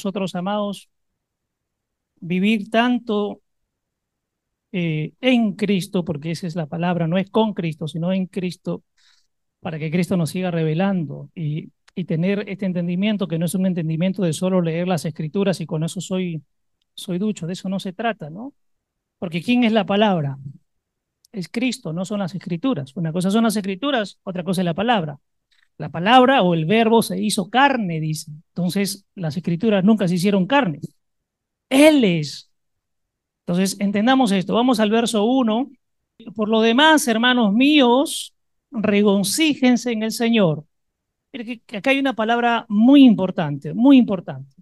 nosotros, amados, vivir tanto eh, en Cristo, porque esa es la palabra, no es con Cristo, sino en Cristo, para que Cristo nos siga revelando y, y tener este entendimiento que no es un entendimiento de solo leer las escrituras y con eso soy, soy ducho, de eso no se trata, ¿no? Porque ¿quién es la palabra? Es Cristo, no son las escrituras. Una cosa son las escrituras, otra cosa es la palabra. La palabra o el verbo se hizo carne, dice. Entonces, las escrituras nunca se hicieron carne. Él es. Entonces, entendamos esto. Vamos al verso 1. Por lo demás, hermanos míos, regocíjense en el Señor. Acá hay una palabra muy importante, muy importante.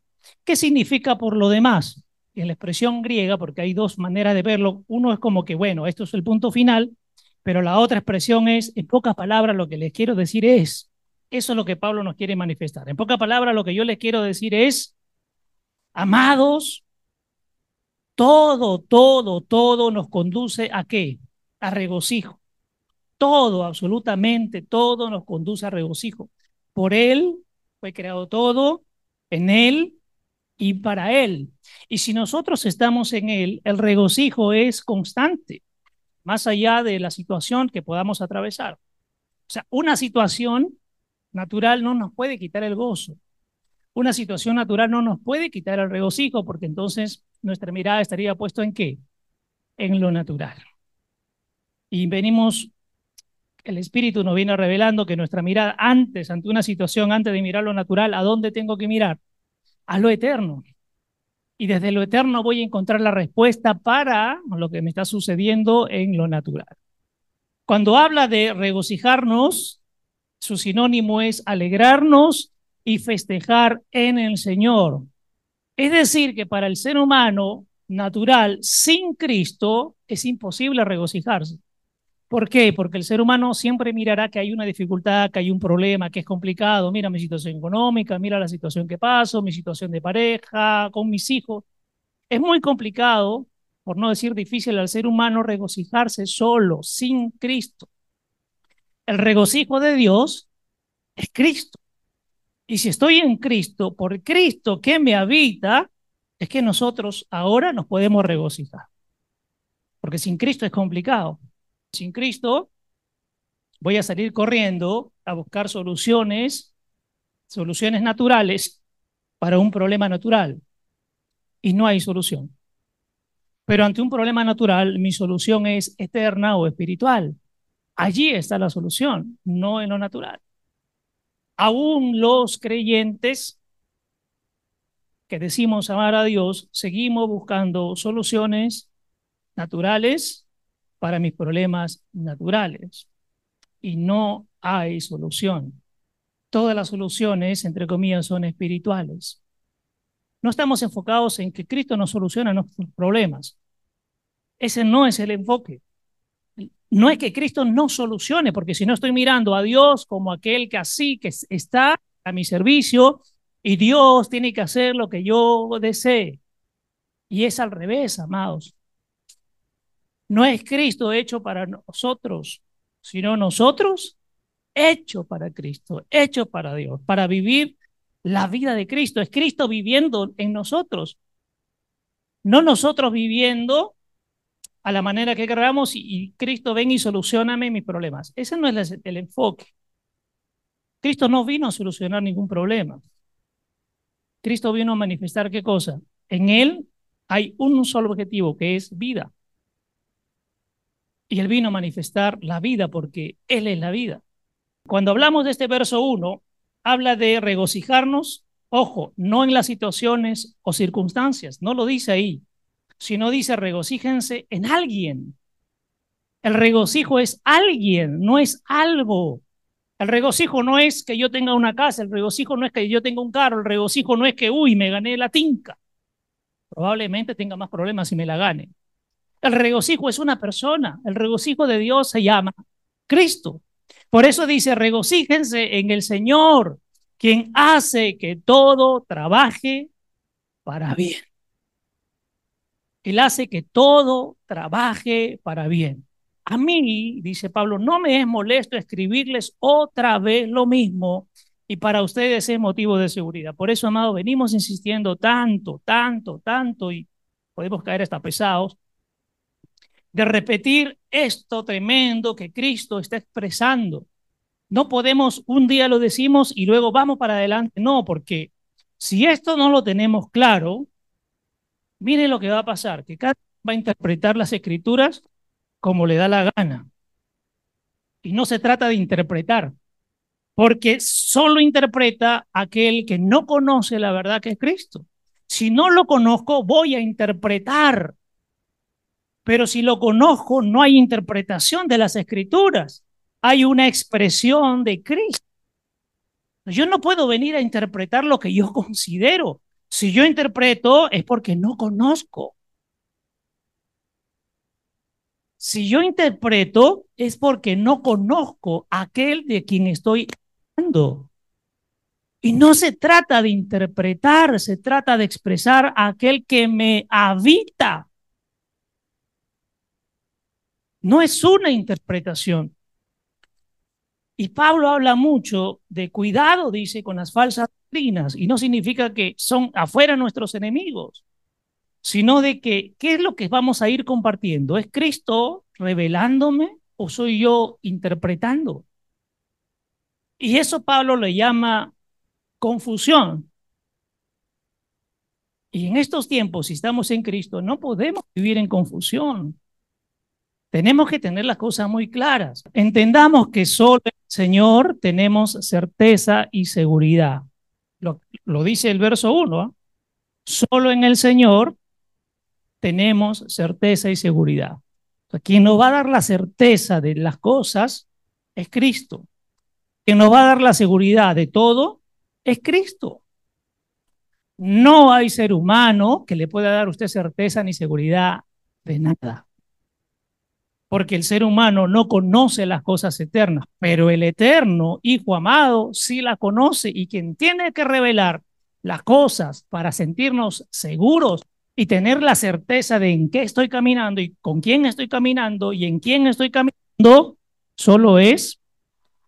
¿Qué significa por lo demás? En la expresión griega, porque hay dos maneras de verlo. Uno es como que, bueno, esto es el punto final, pero la otra expresión es, en pocas palabras, lo que les quiero decir es, eso es lo que Pablo nos quiere manifestar. En pocas palabras, lo que yo les quiero decir es, amados, todo, todo, todo nos conduce a qué? A regocijo. Todo, absolutamente todo nos conduce a regocijo. Por Él fue creado todo, en Él y para Él. Y si nosotros estamos en Él, el regocijo es constante, más allá de la situación que podamos atravesar. O sea, una situación natural no nos puede quitar el gozo. Una situación natural no nos puede quitar el regocijo, porque entonces nuestra mirada estaría puesta en qué? En lo natural. Y venimos el Espíritu nos viene revelando que nuestra mirada antes, ante una situación, antes de mirar lo natural, ¿a dónde tengo que mirar? A lo eterno. Y desde lo eterno voy a encontrar la respuesta para lo que me está sucediendo en lo natural. Cuando habla de regocijarnos, su sinónimo es alegrarnos y festejar en el Señor. Es decir, que para el ser humano natural, sin Cristo, es imposible regocijarse. ¿Por qué? Porque el ser humano siempre mirará que hay una dificultad, que hay un problema, que es complicado. Mira mi situación económica, mira la situación que paso, mi situación de pareja, con mis hijos. Es muy complicado, por no decir difícil al ser humano, regocijarse solo, sin Cristo. El regocijo de Dios es Cristo. Y si estoy en Cristo, por Cristo que me habita, es que nosotros ahora nos podemos regocijar. Porque sin Cristo es complicado sin Cristo, voy a salir corriendo a buscar soluciones, soluciones naturales para un problema natural. Y no hay solución. Pero ante un problema natural, mi solución es eterna o espiritual. Allí está la solución, no en lo natural. Aún los creyentes que decimos amar a Dios, seguimos buscando soluciones naturales para mis problemas naturales. Y no hay solución. Todas las soluciones, entre comillas, son espirituales. No estamos enfocados en que Cristo nos soluciona nuestros problemas. Ese no es el enfoque. No es que Cristo no solucione, porque si no estoy mirando a Dios como aquel que así, que está a mi servicio, y Dios tiene que hacer lo que yo desee. Y es al revés, amados. No es Cristo hecho para nosotros, sino nosotros hecho para Cristo, hecho para Dios, para vivir la vida de Cristo. Es Cristo viviendo en nosotros, no nosotros viviendo a la manera que queramos y, Cristo ven y solucioname mis problemas. Ese no es el, el enfoque. Cristo no vino a solucionar ningún problema. Cristo vino a manifestar qué cosa. En Él hay un solo objetivo, que es vida. Y Él vino a manifestar la vida porque Él es la vida. Cuando hablamos de este verso 1, habla de regocijarnos, ojo, no en las situaciones o circunstancias, no lo dice ahí, sino dice regocíjense en alguien. El regocijo es alguien, no es algo. El regocijo no es que yo tenga una casa, el regocijo no es que yo tenga un carro, el regocijo no es que, uy, me gané la tinca. Probablemente tenga más problemas si me la gane. El regocijo es una persona. El regocijo de Dios se llama Cristo. Por eso dice, regocíjense en el Señor, quien hace que todo trabaje para bien. Él hace que todo trabaje para bien. A mí, dice Pablo, no me es molesto escribirles otra vez lo mismo, Y para ustedes es motivo de seguridad. Por eso, amado, venimos insistiendo tanto, tanto, tanto, y podemos caer hasta pesados, de repetir esto tremendo que Cristo está expresando. No podemos, un día lo decimos y luego vamos para adelante. No, porque si esto no lo tenemos claro, mire lo que va a pasar, que cada va a interpretar las escrituras como le da la gana. Y no se trata de interpretar, porque solo interpreta aquel que no conoce la verdad que es Cristo. Si no lo conozco, voy a interpretar. Pero si lo conozco, no hay interpretación de las escrituras. Hay una expresión de Cristo. Yo no puedo venir a interpretar lo que yo considero. Si yo interpreto es porque no conozco. Si yo interpreto es porque no conozco aquel de quien estoy hablando. Y no se trata de interpretar, se trata de expresar a aquel que me habita. No es una interpretación. Y Pablo habla mucho de cuidado, dice, con las falsas Y no significa que son afuera nuestros enemigos, sino de que, ¿qué es lo que vamos a ir compartiendo? ¿Es Cristo revelándome o soy yo interpretando? Y eso Pablo le llama confusión. Y en estos tiempos, si estamos en Cristo, no podemos vivir en confusión. Tenemos que tener las cosas muy claras. Entendamos que solo en el Señor tenemos certeza y seguridad. Lo, dice el verso 1. ¿ah? Solo en el Señor tenemos certeza y seguridad. quien nos va a dar la certeza de las cosas es Cristo. Quien nos va a dar la seguridad de todo es Cristo. No hay ser humano que le pueda dar a usted certeza ni seguridad de nada porque el ser humano no conoce las cosas eternas, pero el eterno Hijo amado sí la conoce y quien tiene que revelar las cosas para sentirnos seguros y tener la certeza de en qué estoy caminando y con quién estoy caminando y en quién estoy caminando, solo es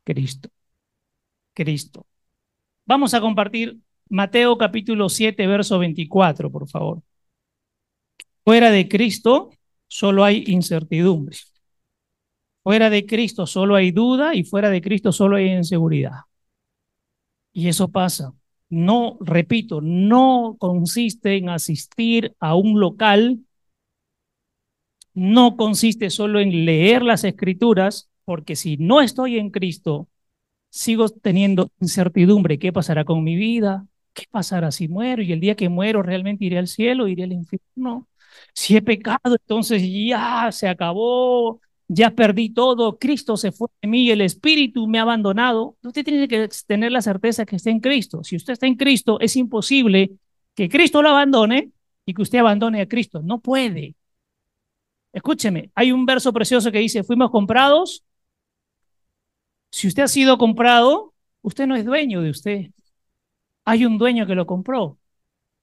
Cristo. Cristo. Vamos a compartir Mateo capítulo 7, verso 24, por favor. Fuera de Cristo solo hay incertidumbre. Fuera de Cristo solo hay duda y fuera de Cristo solo hay inseguridad. Y eso pasa. No, repito, no consiste en asistir a un local, no consiste solo en leer las escrituras, porque si no estoy en Cristo, sigo teniendo incertidumbre. ¿Qué pasará con mi vida? ¿Qué pasará si muero? Y el día que muero, ¿realmente iré al cielo? ¿Iré al infierno? Si he pecado, entonces ya se acabó ya perdí todo, Cristo se fue de mí, el Espíritu me ha abandonado. Usted tiene que tener la certeza que está en Cristo. Si usted está en Cristo, es imposible que Cristo lo abandone y que usted abandone a Cristo. No puede. Escúcheme, hay un verso precioso que dice, fuimos comprados. Si usted ha sido comprado, usted no es dueño de usted. Hay un dueño que lo compró.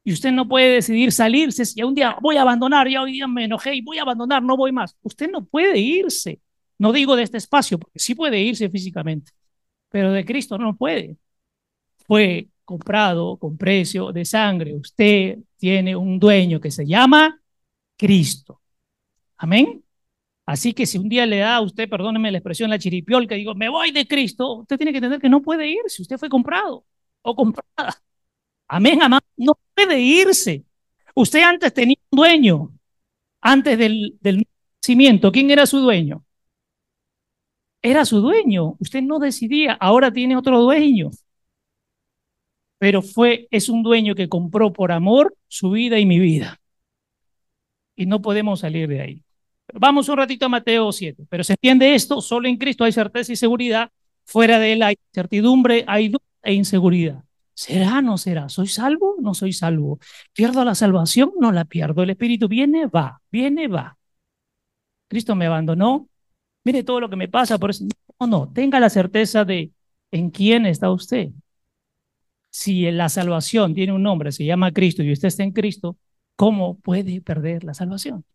Y usted no puede decidir salirse. Si un día voy a abandonar, ya hoy día me enojé y voy a abandonar, no voy más. Usted no puede irse. No digo de este espacio, porque sí puede irse físicamente, pero de Cristo no puede. Fue comprado con precio de sangre. Usted tiene un dueño que se llama Cristo. Amén. Así que si un día le da a usted, perdóneme la expresión, la chiripiol, que digo, me voy de Cristo, usted tiene que entender que no puede irse. Usted fue comprado o comprada. Amén, amén. No puede irse. Usted antes tenía un dueño, antes del, del nacimiento. ¿Quién era su dueño? Era su dueño. Usted no decidía. Ahora tiene otro dueño. Pero fue, es un dueño que compró por amor su vida y mi vida. Y no podemos salir de ahí. Vamos un ratito a Mateo 7. Pero se entiende esto, solo en Cristo hay certeza y seguridad. Fuera de él hay certidumbre, hay duda e inseguridad. ¿Será no será? ¿Soy salvo? No soy salvo. ¿Pierdo la salvación? No la pierdo. El Espíritu viene, va, viene, va. Cristo me abandonó. Mire todo lo que me pasa, por eso no, no, tenga la certeza de en quién está usted. Si la salvación tiene un nombre, se llama Cristo y usted está en Cristo, ¿cómo puede perder la salvación?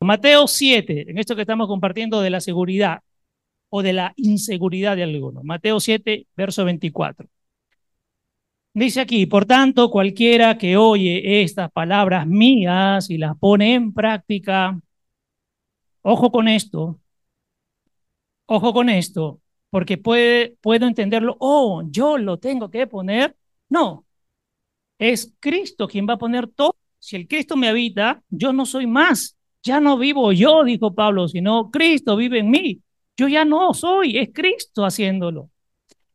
Mateo 7, en esto que estamos compartiendo de la seguridad, o de la inseguridad de alguno. Mateo 7, verso 24. Dice aquí, por tanto, cualquiera que oye estas palabras mías y las pone en práctica, ojo con esto, ojo con esto, porque puede, puedo entenderlo, oh, yo lo tengo que poner. No, es Cristo quien va a poner todo. Si el Cristo me habita, yo no soy más. Ya no vivo yo, dijo Pablo, sino Cristo vive en mí. Yo ya no soy, es Cristo haciéndolo.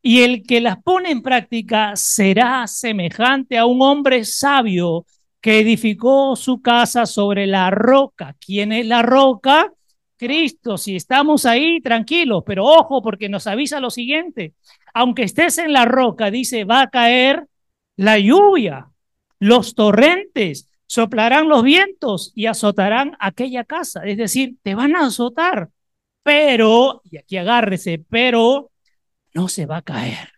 Y el que las pone en práctica será semejante a un hombre sabio que edificó su casa sobre la roca. ¿Quién es la roca? Cristo. Si estamos ahí, tranquilos, pero ojo porque nos avisa lo siguiente. Aunque estés en la roca, dice, va a caer la lluvia, los torrentes, soplarán los vientos y azotarán aquella casa. Es decir, te van a azotar, pero, y aquí agárrese, pero no se va a caer.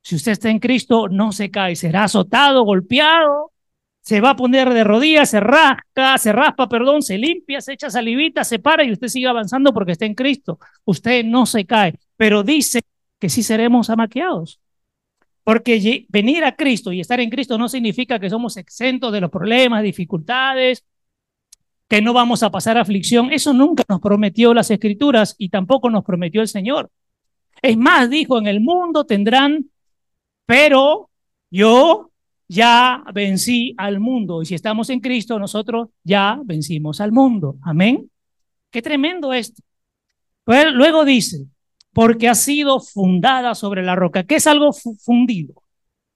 Si usted está en Cristo, no se cae, será azotado, golpeado, se va a poner de rodillas, se rasca, se raspa, perdón, se limpia, se echa salivita, se para y usted sigue avanzando porque está en Cristo. Usted no se cae, pero dice que sí seremos amaqueados. Porque venir a Cristo y estar en Cristo no significa que somos exentos de los problemas, dificultades, que no vamos a pasar aflicción. Eso nunca nos prometió las Escrituras y tampoco nos prometió el Señor. Es más, dijo, en el mundo tendrán, pero yo ya vencí al mundo. Y si estamos en Cristo, nosotros ya vencimos al mundo. Amén. Qué tremendo esto. Luego dice, porque ha sido fundada sobre la roca. ¿Qué es algo fundido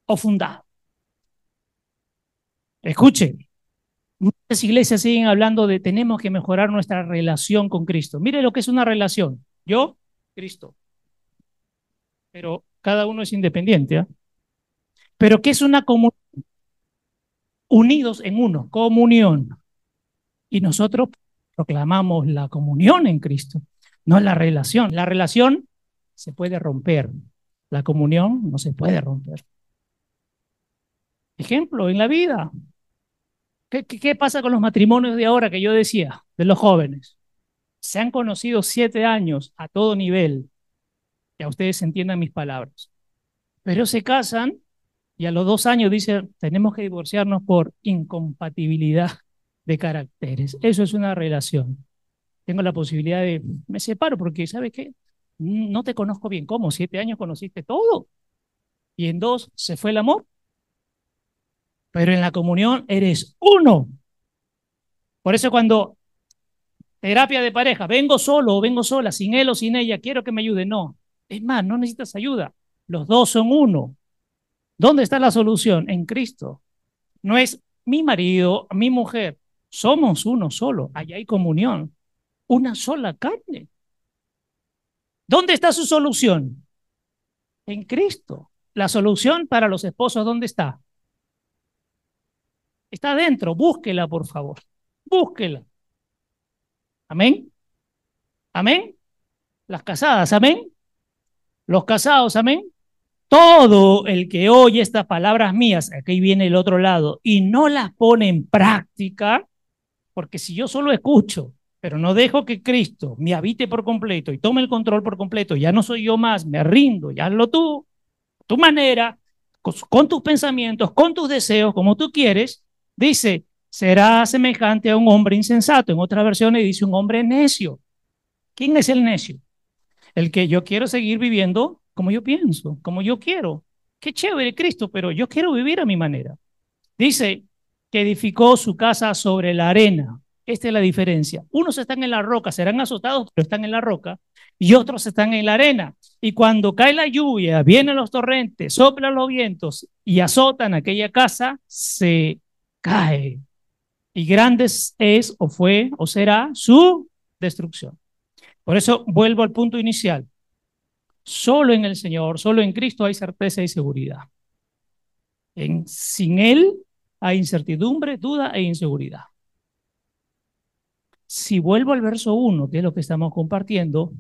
o fundado? Escuchen, muchas iglesias siguen hablando de tenemos que mejorar nuestra relación con Cristo. Mire lo que es una relación. Yo, Cristo pero cada uno es independiente. ¿ah? Pero ¿qué es una comunión? Unidos en uno, comunión. Y nosotros proclamamos la comunión en Cristo, no la relación. La relación se puede romper, la comunión no se puede romper. Ejemplo, en la vida. ¿Qué, qué pasa con los matrimonios de ahora que yo decía, de los jóvenes? Se han conocido siete años a todo nivel, a ustedes entiendan mis palabras. Pero se casan y a los dos años dicen, tenemos que divorciarnos por incompatibilidad de caracteres. Eso es una relación. Tengo la posibilidad de, me separo porque, ¿sabes qué? No te conozco bien. ¿Cómo? Siete años conociste todo. Y en dos se fue el amor. Pero en la comunión eres uno. Por eso cuando terapia de pareja, vengo solo o vengo sola, sin él o sin ella, quiero que me ayude. No, es más, no necesitas ayuda. Los dos son uno. ¿Dónde está la solución? En Cristo. No es mi marido, mi mujer. Somos uno solo. Allá hay comunión. Una sola carne. ¿Dónde está su solución? En Cristo. La solución para los esposos, ¿dónde está? Está adentro. Búsquela, por favor. Búsquela. Amén. Amén. Las casadas, amén. Los casados, amén. Todo el que oye estas palabras mías, aquí viene el otro lado, y no las pone en práctica, porque si yo solo escucho, pero no dejo que Cristo me habite por completo y tome el control por completo, ya no soy yo más, me rindo, ya hazlo tú, tu manera, con, con tus pensamientos, con tus deseos, como tú quieres, dice, será semejante a un hombre insensato. En otra versión dice un hombre necio. ¿Quién es el necio? El que yo quiero seguir viviendo como yo pienso, como yo quiero. Qué chévere Cristo, pero yo quiero vivir a mi manera. Dice que edificó su casa sobre la arena. Esta es la diferencia. Unos están en la roca, serán azotados, pero están en la roca, y otros están en la arena. Y cuando cae la lluvia, vienen los torrentes, soplan los vientos y azotan aquella casa, se cae. Y grande es o fue o será su destrucción. Por eso vuelvo al punto inicial. Solo en el Señor, solo en Cristo hay certeza y seguridad. En, sin Él hay incertidumbre, duda e inseguridad. Si vuelvo al verso 1, que es lo que estamos compartiendo,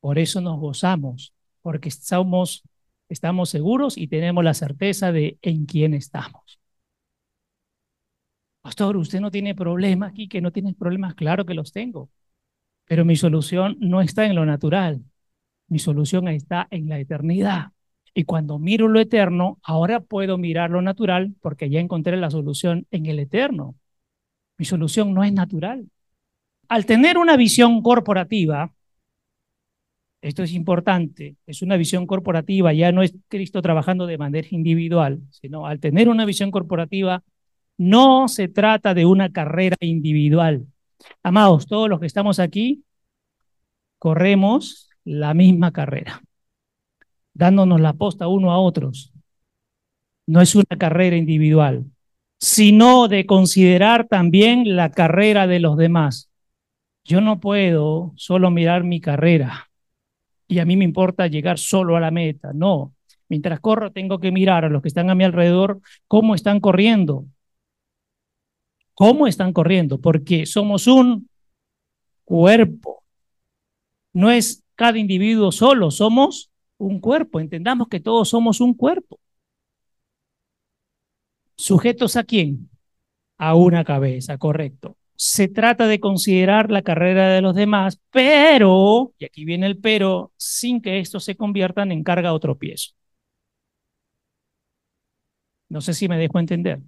por eso nos gozamos, porque estamos, estamos seguros y tenemos la certeza de en quién estamos. Pastor, usted no tiene problemas aquí, que no tiene problemas, claro que los tengo. Pero mi solución no está en lo natural, Mi solución está en la eternidad. Y cuando miro lo eterno, ahora puedo mirar lo natural porque ya encontré la solución en el eterno. Mi solución no es natural. Al tener una visión corporativa, esto es importante, es una visión corporativa, ya no es Cristo trabajando de manera individual, sino al tener una visión corporativa, no se trata de una carrera individual. Amados, todos los que estamos aquí, corremos la misma carrera dándonos la posta uno a otros. No es una carrera individual, sino de considerar también la carrera de los demás. Yo no puedo solo mirar mi carrera y a mí me importa llegar solo a la meta. No, mientras corro tengo que mirar a los que están a mi alrededor cómo están corriendo. ¿Cómo están corriendo? Porque somos un cuerpo. No es cada individuo solo, somos un cuerpo. Entendamos que todos somos un cuerpo. ¿Sujetos a quién? A una cabeza, correcto. Se trata de considerar la carrera de los demás, pero, y aquí viene el pero, sin que estos se conviertan en carga o tropiezo. No sé si me dejo entender.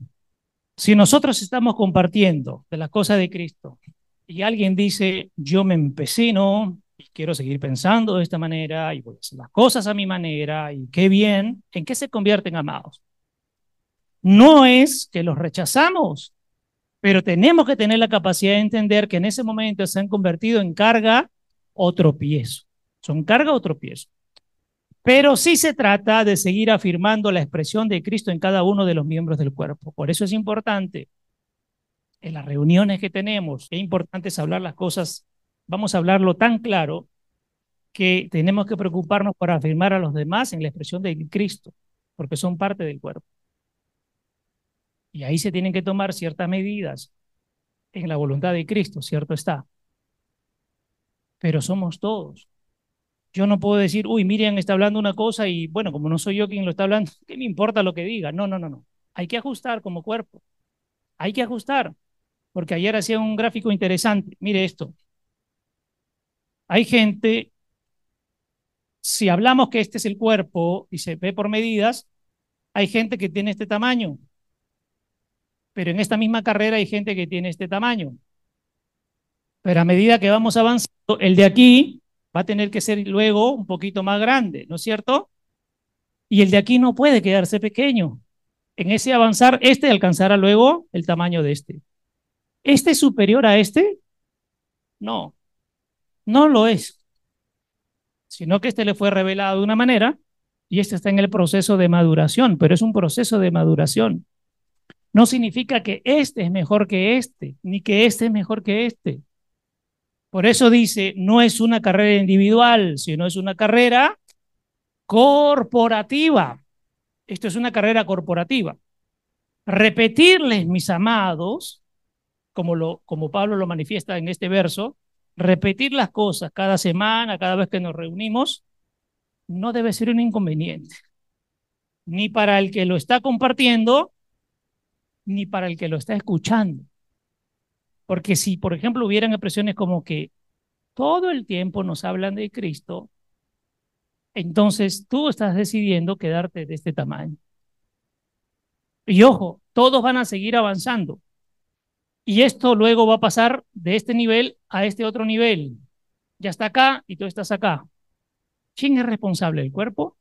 Si nosotros estamos compartiendo de las cosas de Cristo y alguien dice, yo me empecino, y quiero seguir pensando de esta manera y voy a hacer las cosas a mi manera y qué bien, ¿en qué se convierten amados? No es que los rechazamos, pero tenemos que tener la capacidad de entender que en ese momento se han convertido en carga o tropiezo. Son carga o tropiezo. Pero sí se trata de seguir afirmando la expresión de Cristo en cada uno de los miembros del cuerpo. Por eso es importante en las reuniones que tenemos, es importante es hablar las cosas vamos a hablarlo tan claro que tenemos que preocuparnos por afirmar a los demás en la expresión de Cristo, porque son parte del cuerpo. Y ahí se tienen que tomar ciertas medidas en la voluntad de Cristo, cierto está. Pero somos todos. Yo no puedo decir, uy, Miriam está hablando una cosa y bueno, como no soy yo quien lo está hablando, ¿qué me importa lo que diga? No, no, no, no. Hay que ajustar como cuerpo. Hay que ajustar. Porque ayer hacía un gráfico interesante. Mire esto. Hay gente, si hablamos que este es el cuerpo y se ve por medidas, hay gente que tiene este tamaño, pero en esta misma carrera hay gente que tiene este tamaño. Pero a medida que vamos avanzando, el de aquí va a tener que ser luego un poquito más grande, ¿no es cierto? Y el de aquí no puede quedarse pequeño. En ese avanzar, este alcanzará luego el tamaño de este. ¿Este es superior a este? No. No lo es, sino que este le fue revelado de una manera y este está en el proceso de maduración, pero es un proceso de maduración. No significa que este es mejor que este, ni que este es mejor que este. Por eso dice, no es una carrera individual, sino es una carrera corporativa. Esto es una carrera corporativa. Repetirles, mis amados, como, lo, como Pablo lo manifiesta en este verso, repetir las cosas cada semana, cada vez que nos reunimos, no debe ser un inconveniente, ni para el que lo está compartiendo, ni para el que lo está escuchando. Porque si, por ejemplo, hubieran expresiones como que todo el tiempo nos hablan de Cristo, entonces tú estás decidiendo quedarte de este tamaño. Y ojo, todos van a seguir avanzando. Y esto luego va a pasar de este nivel a este otro nivel. Ya está acá y tú estás acá. ¿Quién es responsable? ¿El cuerpo?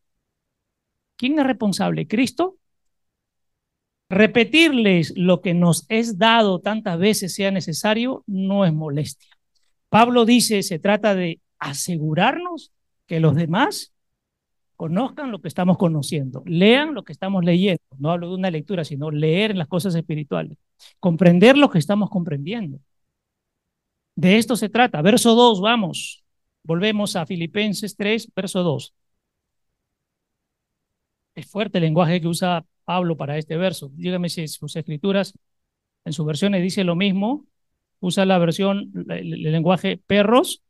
¿Quién es responsable? ¿Cristo? Repetirles lo que nos es dado tantas veces sea necesario no es molestia. Pablo dice, se trata de asegurarnos que los demás conozcan lo que estamos conociendo, lean lo que estamos leyendo. No hablo de una lectura, sino leer las cosas espirituales, comprender lo que estamos comprendiendo. De esto se trata. Verso 2, vamos. Volvemos a Filipenses 3, verso 2. Es fuerte el lenguaje que usa Pablo para este verso. Dígame si sus escrituras, en sus versiones dice lo mismo. Usa la versión, el lenguaje perros.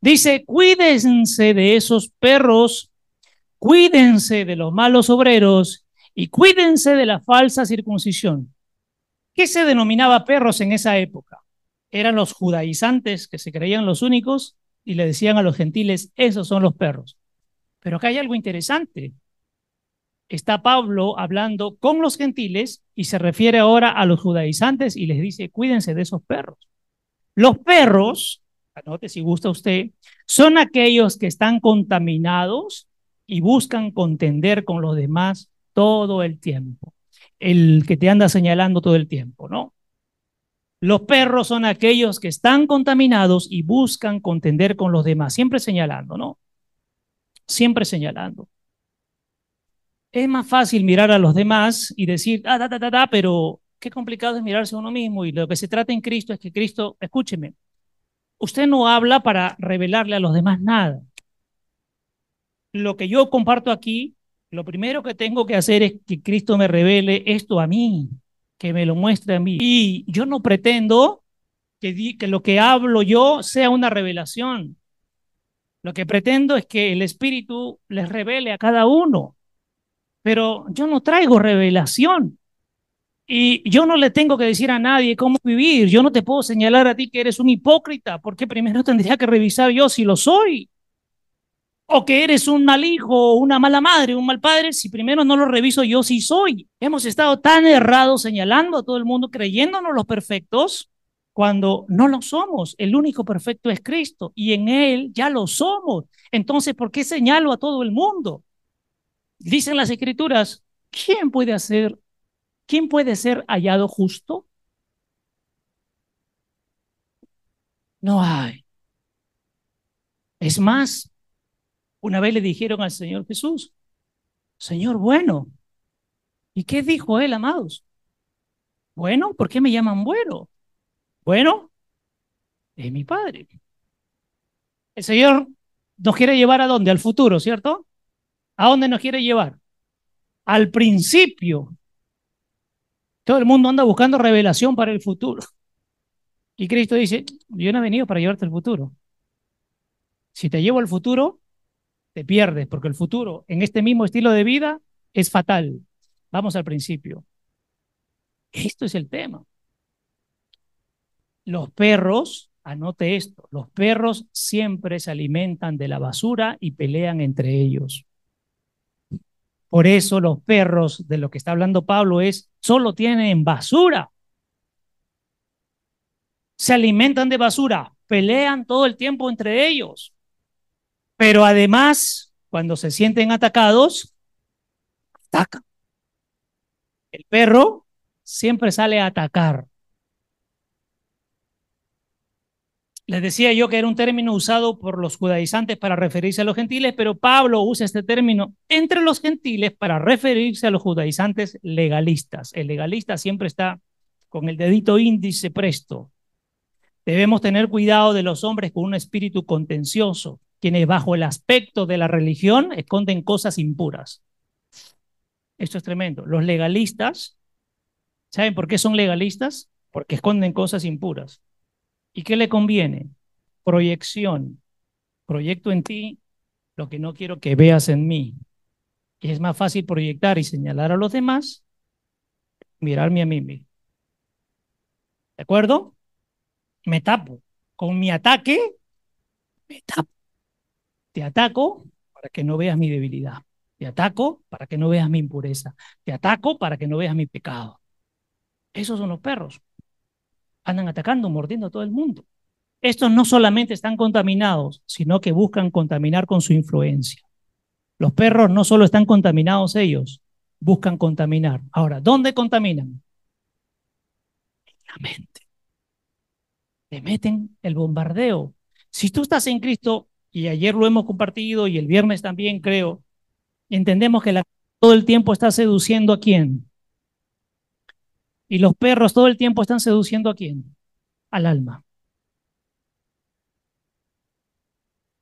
Dice, cuídense de esos perros, cuídense de los malos obreros y cuídense de la falsa circuncisión. ¿Qué se denominaba perros en esa época? Eran los judaizantes que se creían los únicos y le decían a los gentiles, esos son los perros. Pero acá hay algo interesante. Está Pablo hablando con los gentiles y se refiere ahora a los judaizantes y les dice, cuídense de esos perros. Los perros, anote si gusta usted, son aquellos que están contaminados y buscan contender con los demás todo el tiempo. El que te anda señalando todo el tiempo, ¿no? Los perros son aquellos que están contaminados y buscan contender con los demás, siempre señalando, ¿no? Siempre señalando. Es más fácil mirar a los demás y decir, ah, da, da, da, da, pero qué complicado es mirarse a uno mismo. Y lo que se trata en Cristo es que Cristo, escúcheme, usted no habla para revelarle a los demás nada. Lo que yo comparto aquí, lo primero que tengo que hacer es que Cristo me revele esto a mí que me lo muestre a mí. Y yo no pretendo que, que lo que hablo yo sea una revelación. Lo que pretendo es que el Espíritu les revele a cada uno. Pero yo no traigo revelación. Y yo no le tengo que decir a nadie cómo vivir. Yo no te puedo señalar a ti que eres un hipócrita, porque primero tendría que revisar yo si lo soy o que eres un mal hijo, una mala madre, un mal padre, si primero no lo reviso yo si soy. Hemos estado tan errados señalando a todo el mundo, creyéndonos los perfectos, cuando no lo somos. El único perfecto es Cristo y en Él ya lo somos. Entonces, ¿por qué señalo a todo el mundo? Dicen las escrituras, ¿quién puede hacer, quién puede ser hallado justo? No hay. Es más, una vez le dijeron al Señor Jesús, Señor bueno. ¿Y qué dijo él, amados? Bueno, ¿por qué me llaman bueno? Bueno, es mi Padre. El Señor nos quiere llevar a dónde? Al futuro, ¿cierto? ¿A dónde nos quiere llevar? Al principio. Todo el mundo anda buscando revelación para el futuro. Y Cristo dice, yo no he venido para llevarte al futuro. Si te llevo al futuro, te pierdes, porque el futuro en este mismo estilo de vida es fatal. Vamos al principio. Esto es el tema. Los perros, anote esto, los perros siempre se alimentan de la basura y pelean entre ellos. Por eso los perros de lo que está hablando Pablo es, solo tienen basura. Se alimentan de basura, pelean todo el tiempo entre ellos. Pero además, cuando se sienten atacados, atacan. El perro siempre sale a atacar. Les decía yo que era un término usado por los judaizantes para referirse a los gentiles, pero Pablo usa este término entre los gentiles para referirse a los judaizantes legalistas. El legalista siempre está con el dedito índice presto. Debemos tener cuidado de los hombres con un espíritu contencioso, quienes bajo el aspecto de la religión esconden cosas impuras. Esto es tremendo. Los legalistas, ¿saben por qué son legalistas? Porque esconden cosas impuras. ¿Y qué le conviene? Proyección. Proyecto en ti lo que no quiero que veas en mí. Y es más fácil proyectar y señalar a los demás, mirarme a mí mismo. ¿De acuerdo? Me tapo. Con mi ataque, me tapo. Te ataco para que no veas mi debilidad. Te ataco para que no veas mi impureza. Te ataco para que no veas mi pecado. Esos son los perros. Andan atacando, mordiendo a todo el mundo. Estos no solamente están contaminados, sino que buscan contaminar con su influencia. Los perros no solo están contaminados ellos, buscan contaminar. Ahora, ¿dónde contaminan? En la mente. Le meten el bombardeo. Si tú estás en Cristo, y ayer lo hemos compartido y el viernes también creo, entendemos que la, todo el tiempo está seduciendo a quién. Y los perros todo el tiempo están seduciendo a quién? Al alma.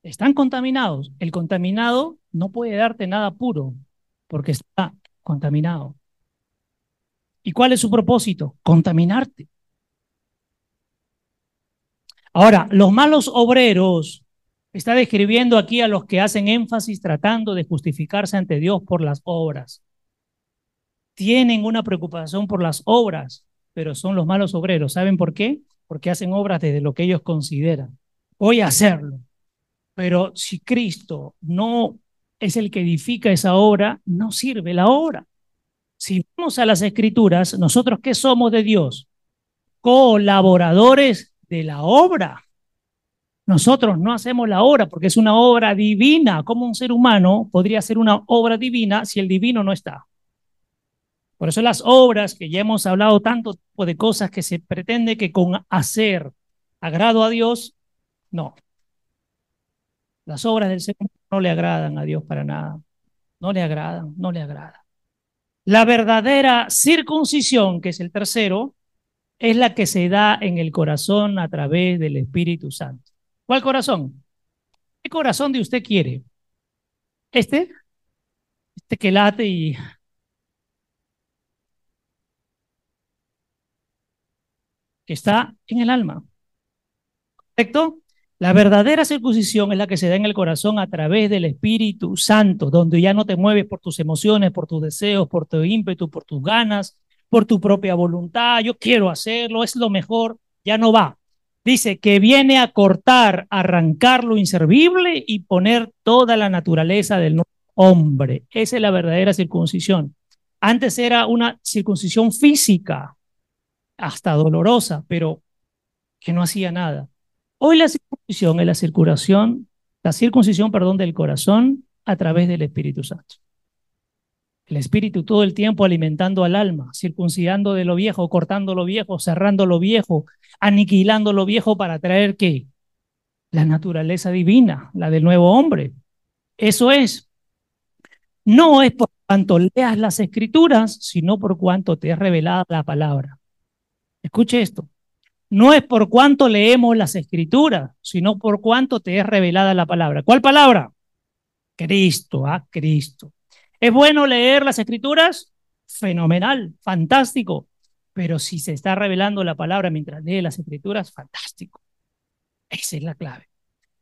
Están contaminados. El contaminado no puede darte nada puro porque está contaminado. ¿Y cuál es su propósito? Contaminarte. Ahora, los malos obreros Está describiendo aquí a los que hacen énfasis tratando de justificarse ante Dios por las obras. Tienen una preocupación por las obras, pero son los malos obreros. ¿Saben por qué? Porque hacen obras desde lo que ellos consideran. Voy a hacerlo. Pero si Cristo no es el que edifica esa obra, no sirve la obra. Si vamos a las escrituras, nosotros qué somos de Dios? Colaboradores de la obra. Nosotros no hacemos la obra porque es una obra divina. ¿Cómo un ser humano podría hacer una obra divina si el divino no está? Por eso las obras que ya hemos hablado tanto tipo de cosas que se pretende que con hacer agrado a Dios, no. Las obras del humano no le agradan a Dios para nada. No le agradan, no le agradan. La verdadera circuncisión, que es el tercero, es la que se da en el corazón a través del Espíritu Santo. ¿Cuál corazón? ¿Qué corazón de usted quiere? ¿Este? Este que late y... que está en el alma. ¿Correcto? La verdadera circuncisión es la que se da en el corazón a través del Espíritu Santo, donde ya no te mueves por tus emociones, por tus deseos, por tu ímpetu, por tus ganas, por tu propia voluntad. Yo quiero hacerlo, es lo mejor, ya no va. Dice que viene a cortar, arrancar lo inservible y poner toda la naturaleza del hombre. Esa es la verdadera circuncisión. Antes era una circuncisión física, hasta dolorosa, pero que no hacía nada. Hoy la circuncisión es la circulación, la circuncisión, perdón, del corazón a través del Espíritu Santo. El Espíritu todo el tiempo alimentando al alma, circuncidando de lo viejo, cortando lo viejo, cerrando lo viejo, aniquilando lo viejo para traer qué? La naturaleza divina, la del nuevo hombre. Eso es. No es por cuanto leas las escrituras, sino por cuanto te es revelada la palabra. Escuche esto no es por cuánto leemos las escrituras, sino por cuánto te es revelada la palabra. ¿Cuál palabra? Cristo, ah, Cristo. ¿Es bueno leer las escrituras? Fenomenal, fantástico. Pero si se está revelando la palabra mientras lee las escrituras, fantástico. Esa es la clave.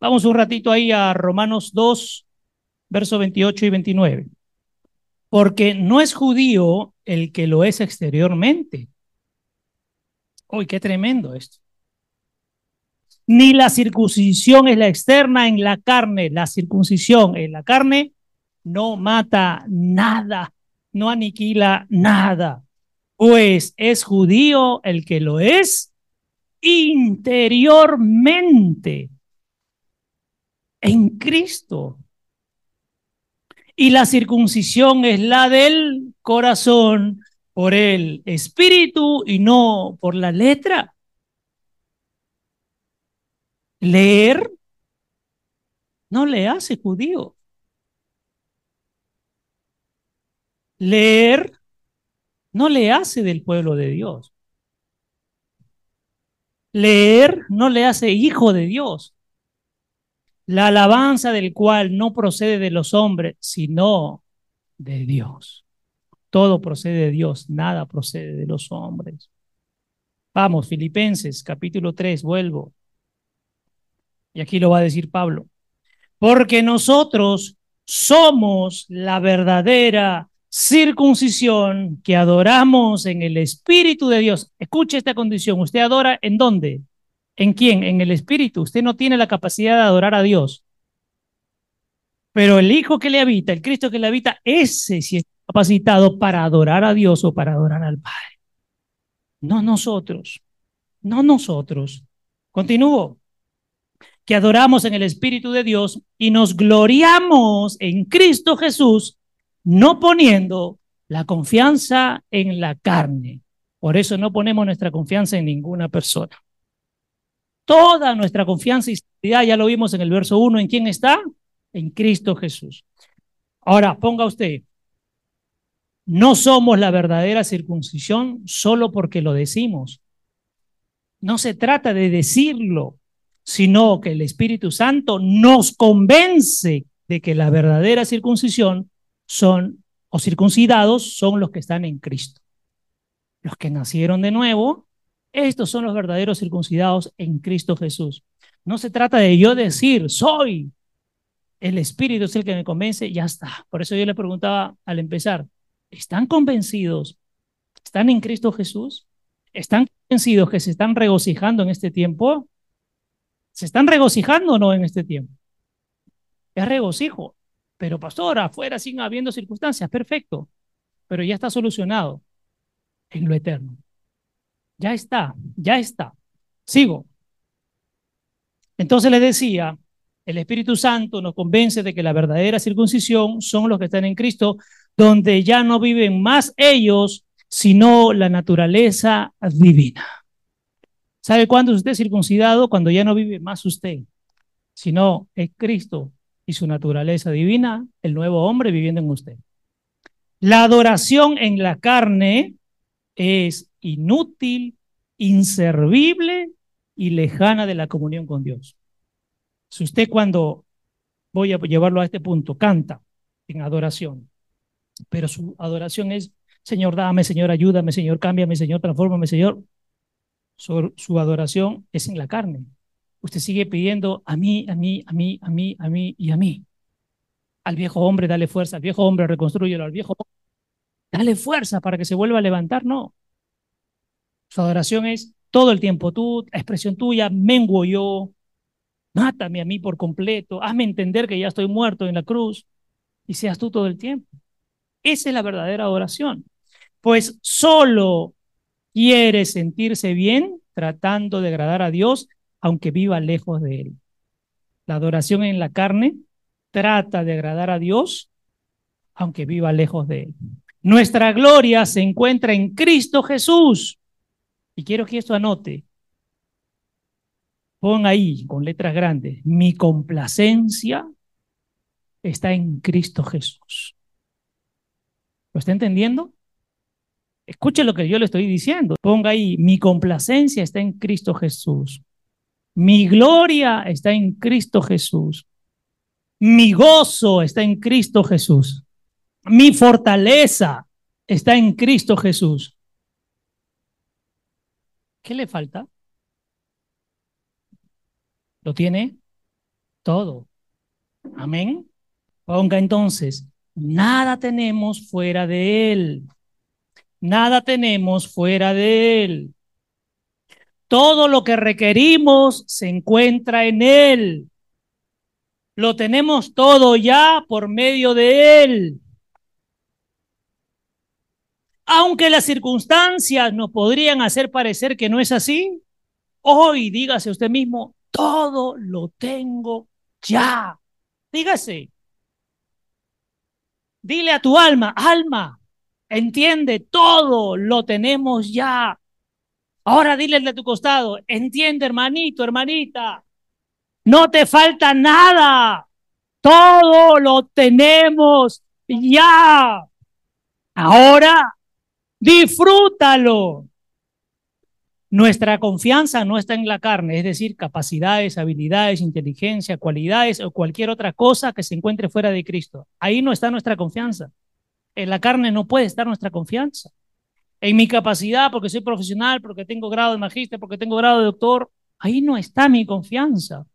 Vamos un ratito ahí a Romanos 2, versos 28 y 29. Porque no es judío el que lo es exteriormente Uy, qué tremendo esto. Ni la circuncisión es la externa en la carne. La circuncisión en la carne no mata nada, no aniquila nada. Pues es judío el que lo es interiormente en Cristo. Y la circuncisión es la del corazón por el espíritu y no por la letra. Leer no le hace judío. Leer no le hace del pueblo de Dios. Leer no le hace hijo de Dios. La alabanza del cual no procede de los hombres, sino de Dios. Todo procede de Dios, nada procede de los hombres. Vamos, Filipenses capítulo 3, vuelvo. Y aquí lo va a decir Pablo. Porque nosotros somos la verdadera circuncisión que adoramos en el Espíritu de Dios. Escuche esta condición. ¿Usted adora en dónde? ¿En quién? En el Espíritu. Usted no tiene la capacidad de adorar a Dios. Pero el Hijo que le habita, el Cristo que le habita, ese sí capacitado para adorar a Dios o para adorar al Padre. No nosotros, no nosotros. Continúo. Que adoramos en el Espíritu de Dios y nos gloriamos en Cristo Jesús, no poniendo la confianza en la carne. Por eso no ponemos nuestra confianza en ninguna persona. Toda nuestra confianza y seguridad, ya lo vimos en el verso 1, ¿en quién está? En Cristo Jesús. Ahora, ponga usted, no somos la verdadera circuncisión solo porque lo decimos. No se trata de decirlo, sino que el Espíritu Santo nos convence de que la verdadera circuncisión son, o circuncidados, son los que están en Cristo. Los que nacieron de nuevo, estos son los verdaderos circuncidados en Cristo Jesús. No se trata de yo decir, soy, el Espíritu es el que me convence, ya está. Por eso yo le preguntaba al empezar, ¿Están convencidos? ¿Están en Cristo Jesús? ¿Están convencidos que se están regocijando en este tiempo? ¿Se están regocijando o no en este tiempo? es regocijo. Pero pastor, afuera sin habiendo circunstancias, perfecto. Pero ya está solucionado en lo eterno. Ya está, ya está. Sigo. Entonces les decía, el Espíritu Santo nos convence de que la verdadera circuncisión son los que están en Cristo, donde ya no viven más ellos, sino la naturaleza divina. ¿Sabe cuándo usted es circuncidado? Cuando ya no vive más usted, sino es Cristo y su naturaleza divina, el nuevo hombre viviendo en usted. La adoración en la carne es inútil, inservible y lejana de la comunión con Dios. Si usted cuando, voy a llevarlo a este punto, canta en adoración, pero su adoración es, Señor, dame, Señor, ayúdame, Señor, cámbiame, Señor, transfórmame, Señor. Su, adoración es en la carne. Usted sigue pidiendo a mí, a mí, a mí, a mí, a mí y a mí. Al viejo hombre, dale fuerza, al viejo hombre, reconstruyelo, al viejo hombre, dale fuerza para que se vuelva a levantar. No, su adoración es todo el tiempo tú, expresión tuya, menguo yo, mátame a mí por completo, hazme entender que ya estoy muerto en la cruz y seas tú todo el tiempo. Esa es la verdadera adoración. Pues solo quiere sentirse bien tratando de agradar a Dios, aunque viva lejos de Él. La adoración en la carne trata de agradar a Dios, aunque viva lejos de Él. Nuestra gloria se encuentra en Cristo Jesús. Y quiero que esto anote. Pon ahí con letras grandes, mi complacencia está en Cristo Jesús. ¿Lo está entendiendo? Escuche lo que yo le estoy diciendo. Ponga ahí, mi complacencia está en Cristo Jesús. Mi gloria está en Cristo Jesús. Mi gozo está en Cristo Jesús. Mi fortaleza está en Cristo Jesús. ¿Qué le falta? Lo tiene todo. Amén. Ponga entonces, nada tenemos fuera de Él. Nada tenemos fuera de Él. Todo lo que requerimos se encuentra en Él. Lo tenemos todo ya por medio de Él. Aunque las circunstancias nos podrían hacer parecer que no es así, hoy dígase usted mismo, todo lo tengo ya. Dígase. Dile a tu alma, alma, entiende, todo lo tenemos ya. Ahora dile de tu costado, entiende hermanito, hermanita, no te falta nada. Todo lo tenemos ya. Ahora Disfrútalo. Nuestra confianza no está en la carne, es decir, capacidades, habilidades, inteligencia, cualidades o cualquier otra cosa que se encuentre fuera de Cristo. Ahí no está nuestra confianza. En la carne no puede estar nuestra confianza. En mi capacidad, porque soy profesional, porque tengo grado de magíster, porque tengo grado de doctor, ahí no está mi confianza.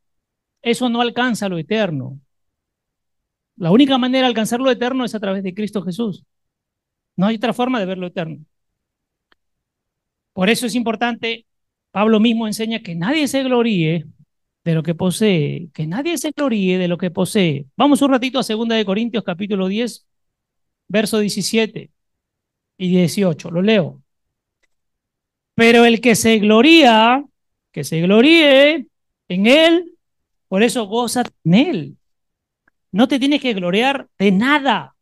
Eso no alcanza lo eterno. La única manera de alcanzar lo eterno es a través de Cristo Jesús. No hay otra forma de ver lo eterno. Por eso es importante, Pablo mismo enseña que nadie se gloríe de lo que posee, que nadie se gloríe de lo que posee. Vamos un ratito a 2 de Corintios capítulo 10, verso 17 y 18, lo leo. Pero el que se gloría, que se gloríe en él, por eso goza en él. No te tienes que gloriar de nada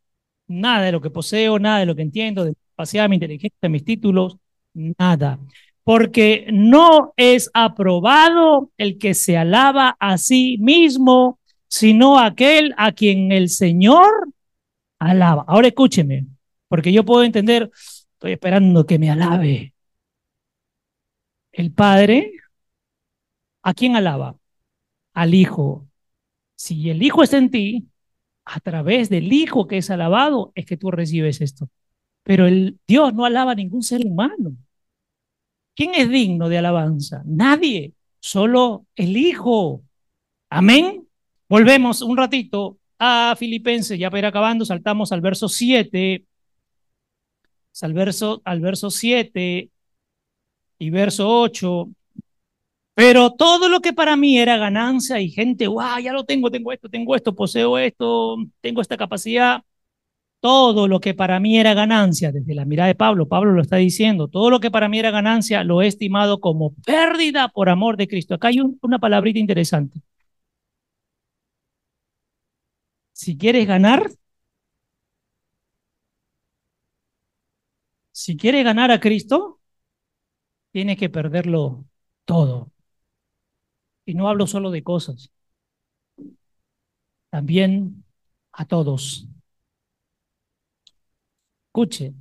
nada de lo que poseo, nada de lo que entiendo, de mi capacidad, mi inteligencia, mis títulos, nada. Porque no es aprobado el que se alaba a sí mismo, sino aquel a quien el Señor alaba. Ahora escúcheme, porque yo puedo entender, estoy esperando que me alabe. El Padre, ¿a quién alaba? Al Hijo. Si el Hijo está en ti, a través del Hijo que es alabado, es que tú recibes esto. Pero el Dios no alaba a ningún ser humano. ¿Quién es digno de alabanza? Nadie, solo el Hijo. Amén. Volvemos un ratito a Filipenses, ya para ir acabando, saltamos al verso 7, al verso, al verso 7 y verso 8. Pero todo lo que para mí era ganancia y gente, guau, ya lo tengo, tengo esto, tengo esto, poseo esto, tengo esta capacidad, todo lo que para mí era ganancia, desde la mirada de Pablo, Pablo lo está diciendo, todo lo que para mí era ganancia lo he estimado como pérdida por amor de Cristo. Acá hay una palabrita interesante. Si quieres ganar, si quieres ganar a Cristo, tienes que perderlo todo. Y no hablo solo de cosas, también a todos. Escuche,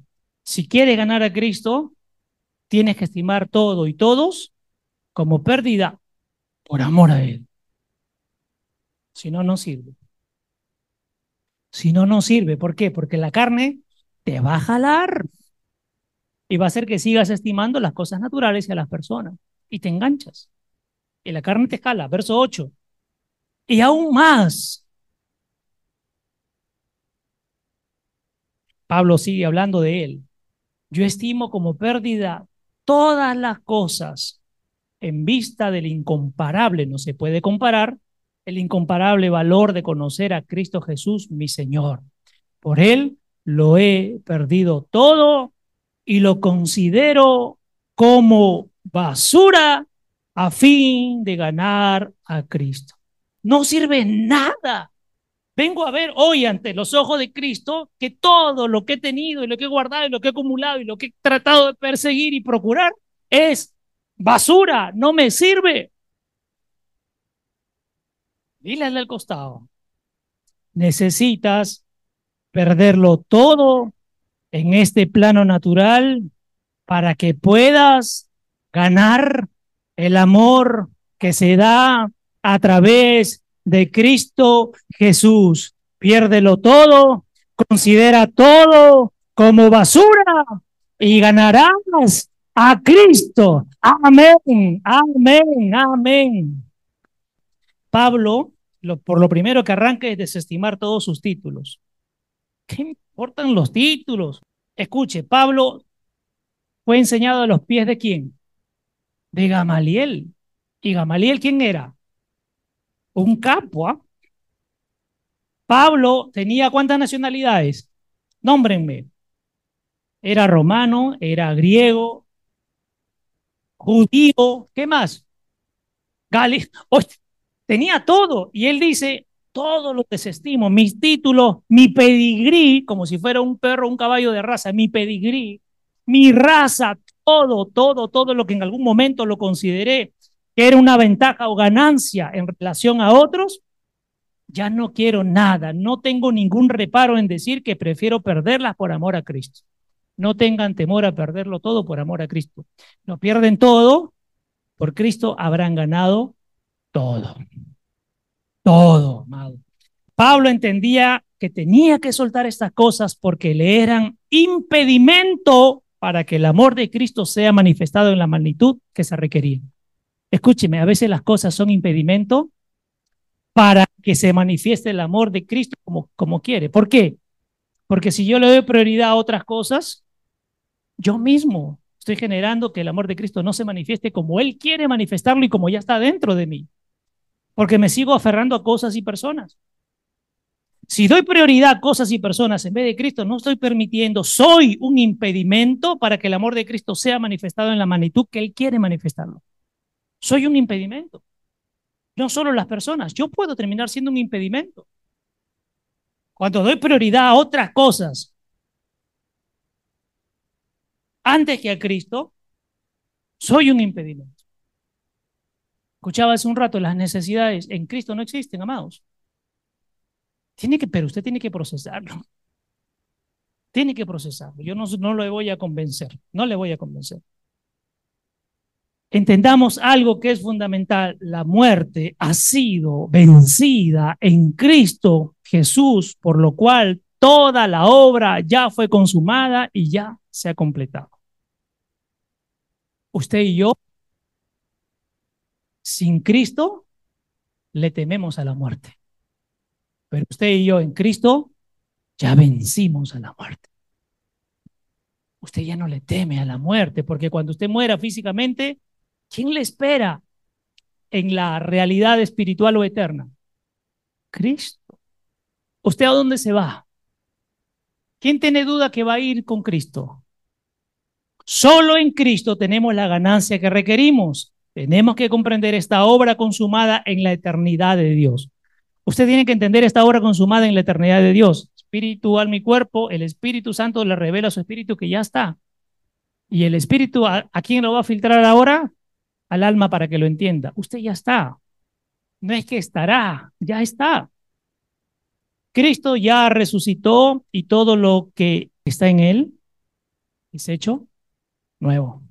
si quieres ganar a Cristo, tienes que estimar todo y todos como pérdida por amor a Él. Si no, no sirve. Si no, no sirve. ¿Por qué? Porque la carne te va a jalar y va a hacer que sigas estimando las cosas naturales y a las personas y te enganchas. Y la carne te jala. Verso 8. Y aún más. Pablo sigue hablando de él. Yo estimo como pérdida todas las cosas en vista del incomparable, no se puede comparar, el incomparable valor de conocer a Cristo Jesús, mi Señor. Por Él lo he perdido todo y lo considero como basura a fin de ganar a Cristo. No sirve nada. Vengo a ver hoy ante los ojos de Cristo que todo lo que he tenido y lo que he guardado y lo que he acumulado y lo que he tratado de perseguir y procurar es basura, no me sirve. Dile al costado. Necesitas perderlo todo en este plano natural para que puedas ganar el amor que se da a través de Cristo Jesús. Piérdelo todo, considera todo como basura y ganarás a Cristo. Amén, amén, amén. Pablo por lo primero que arranca es desestimar todos sus títulos. ¿Qué importan los títulos? Escuche, Pablo fue enseñado a los pies de quién? De Gamaliel. ¿Y Gamaliel quién era? Un capo. ¿ah? Pablo tenía cuántas nacionalidades? Nómbrenme. Era romano, era griego, judío, ¿qué más? Gales. Tenía todo. Y él dice, todo lo desestimo, mis títulos, mi pedigrí, como si fuera un perro, un caballo de raza, mi pedigrí, mi raza, todo, todo, todo lo que en algún momento lo consideré que era una ventaja o ganancia en relación a otros, ya no quiero nada, no tengo ningún reparo en decir que prefiero perderlas por amor a Cristo. No tengan temor a perderlo todo por amor a Cristo. No pierden todo, por Cristo habrán ganado todo. Todo, amado. Pablo entendía que tenía que soltar estas cosas porque le eran impedimento para que el amor de Cristo sea manifestado en la magnitud que se requería. Escúcheme, a veces las cosas son impedimento para que se manifieste el amor de Cristo como, como quiere. ¿Por qué? Porque si yo le doy prioridad a otras cosas, yo mismo estoy generando que el amor de Cristo no se manifieste como Él quiere manifestarlo y como ya está dentro de mí porque me sigo aferrando a cosas y personas. Si doy prioridad a cosas y personas en vez de Cristo, no estoy permitiendo, soy un impedimento para que el amor de Cristo sea manifestado en la magnitud que Él quiere manifestarlo. Soy un impedimento. No solo las personas, yo puedo terminar siendo un impedimento. Cuando doy prioridad a otras cosas antes que a Cristo, soy un impedimento. Escuchaba hace un rato, las necesidades en Cristo no existen, amados. Tiene que, pero usted tiene que procesarlo. Tiene que procesarlo. Yo no, no le voy a convencer, no le voy a convencer. Entendamos algo que es fundamental. La muerte ha sido vencida en Cristo Jesús, por lo cual toda la obra ya fue consumada y ya se ha completado. Usted y yo sin Cristo, le tememos a la muerte. Pero usted y yo en Cristo ya vencimos a la muerte. Usted ya no le teme a la muerte, porque cuando usted muera físicamente, ¿quién le espera? en la realidad espiritual o eterna? Cristo. ¿Usted a dónde se va? ¿Quién tiene duda que va a ir con Cristo? Solo en Cristo tenemos la ganancia que requerimos. Tenemos que comprender esta obra consumada en la eternidad de Dios. Usted tiene que entender esta obra consumada en la eternidad de Dios. Espíritu, mi cuerpo, el Espíritu Santo le revela a su espíritu que ya está. Y el Espíritu, ¿a, ¿a quién lo va a filtrar ahora? Al alma para que lo entienda. Usted ya está. No es que estará, ya está. Cristo ya resucitó y todo lo que está en él es hecho nuevo.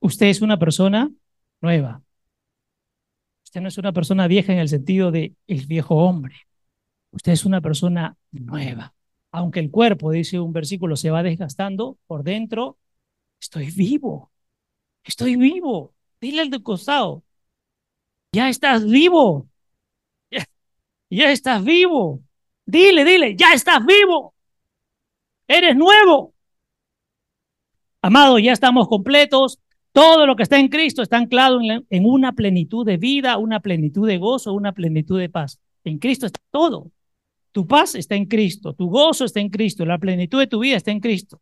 Usted es una persona nueva. Usted no es una persona vieja en el sentido de el viejo hombre. Usted es una persona nueva. Aunque el cuerpo, dice un versículo, se va desgastando, por dentro estoy vivo. Estoy vivo. Dile al de costado. Ya estás vivo. Ya, estás vivo. Dile, dile, ya estás vivo. Eres nuevo. Amado, ya estamos completos. Todo lo que está en Cristo está anclado en, en, una plenitud de vida, una plenitud de gozo, una plenitud de paz. En Cristo está todo. Tu paz está en Cristo, tu gozo está en Cristo, la plenitud de tu vida está en Cristo.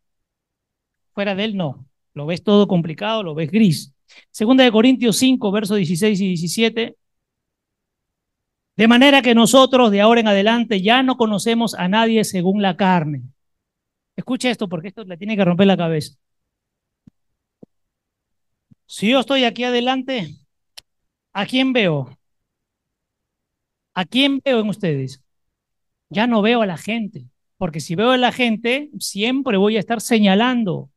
Fuera de Él no. Lo ves todo complicado, lo ves gris. Segunda de Corintios 5, versos 16 y 17. De manera que nosotros de ahora en adelante ya no conocemos a nadie según la carne. Escucha esto porque esto le tiene que romper la cabeza. Si yo estoy aquí adelante, ¿a quién veo? ¿A quién veo en ustedes? Ya no veo a la gente, porque si veo a la gente, siempre voy a estar señalando.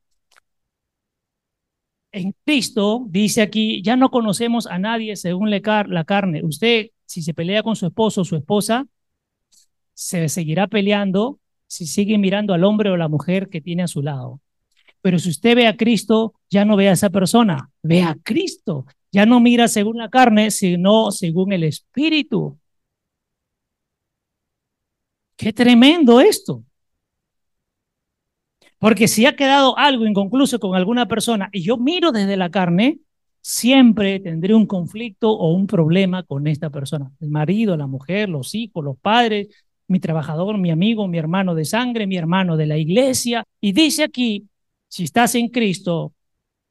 En Cristo, dice aquí, ya no conocemos a nadie según la carne. Usted, si se pelea con su esposo o su esposa, se seguirá peleando si sigue mirando al hombre o la mujer que tiene a su lado. Pero si usted ve a Cristo, ya no ve a esa persona, ve a Cristo. Ya no mira según la carne, sino según el Espíritu. Qué tremendo esto. Porque si ha quedado algo inconcluso con alguna persona y yo miro desde la carne, siempre tendré un conflicto o un problema con esta persona. El marido, la mujer, los hijos, los padres, mi trabajador, mi amigo, mi hermano de sangre, mi hermano de la iglesia. Y dice aquí, si estás en Cristo,